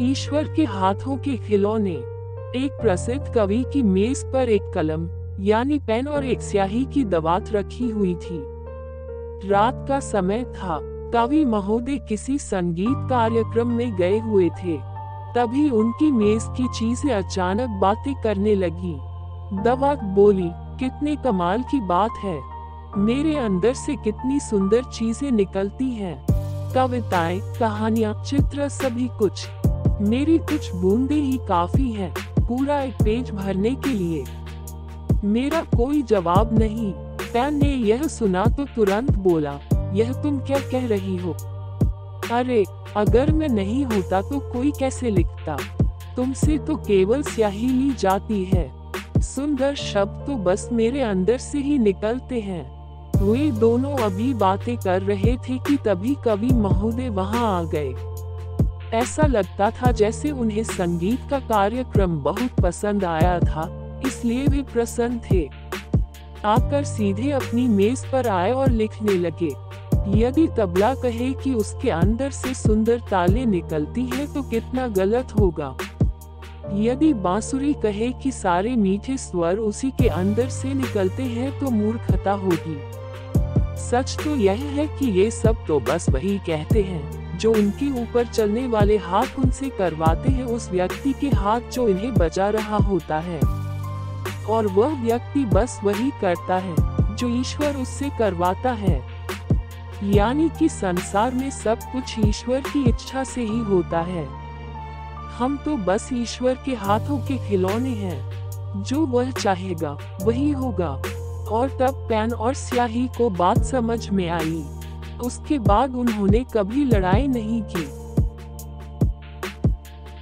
ईश्वर के हाथों के खिलौने। एक प्रसिद्ध कवि की मेज पर एक कलम, यानी पेन और एक स्याही की दवात रखी हुई थी। रात का समय था, कवि महोदय किसी संगीत कार्यक्रम में गए हुए थे। तभी उनकी मेज की चीज़ें अचानक बातें करने लगी। दवात बोली, कितने कमाल की बात है। मेरे अंदर से कितनी सुंदर चीज़ें निकलती हैं। कविताएँ, कहानियाँ, चित्र, सभी कुछ। मेरी कुछ बूंदे ही काफ़ी है, पूरा एक पेज भरने के लिए। मेरा कोई जवाब नहीं पैन ने यह सुना तो तुरंत बोला, यह तुम क्या कह रही हो? अरे, अगर मैं नहीं होता तो कोई कैसे लिखता? तुमसे तो केवल स्याही ली जाती है। सुंदर शब्द तो बस मेरे अंदर से ही निकलते हैं। वे दोनों अभी बातें कर रहे थे कि तभी कवि महोदय वहाँ आ गए। ऐसा लगता था जैसे उन्हें संगीत का कार्यक्रम बहुत पसंद आया था, इसलिए वे प्रसन्न थे। आकर सीधे अपनी मेज पर आए और लिखने लगे, यदि तबला कहे कि उसके अंदर से सुंदर ताले निकलती है तो कितना गलत होगा। यदि बांसुरी कहे कि सारे मीठे स्वर उसी के अंदर से निकलते हैं तो मूर्खता होगी। सच तो यह है कि ये सब तो बस वही कहते हैं। जो उनके ऊपर चलने वाले हाथ उनसे करवाते हैं, उस व्यक्ति के हाथ जो इन्हें बचा रहा होता है। और वह व्यक्ति बस वही करता है, जो ईश्वर उससे करवाता है। यानी कि संसार में सब कुछ ईश्वर की इच्छा से ही होता है। हम तो बस ईश्वर के हाथों के खिलौने हैं। जो वह चाहेगा, वही होगा। और तब पेन और स्याही को बात समझ में आई। उसके बाद उन्होंने कभी लड़ाई नहीं की।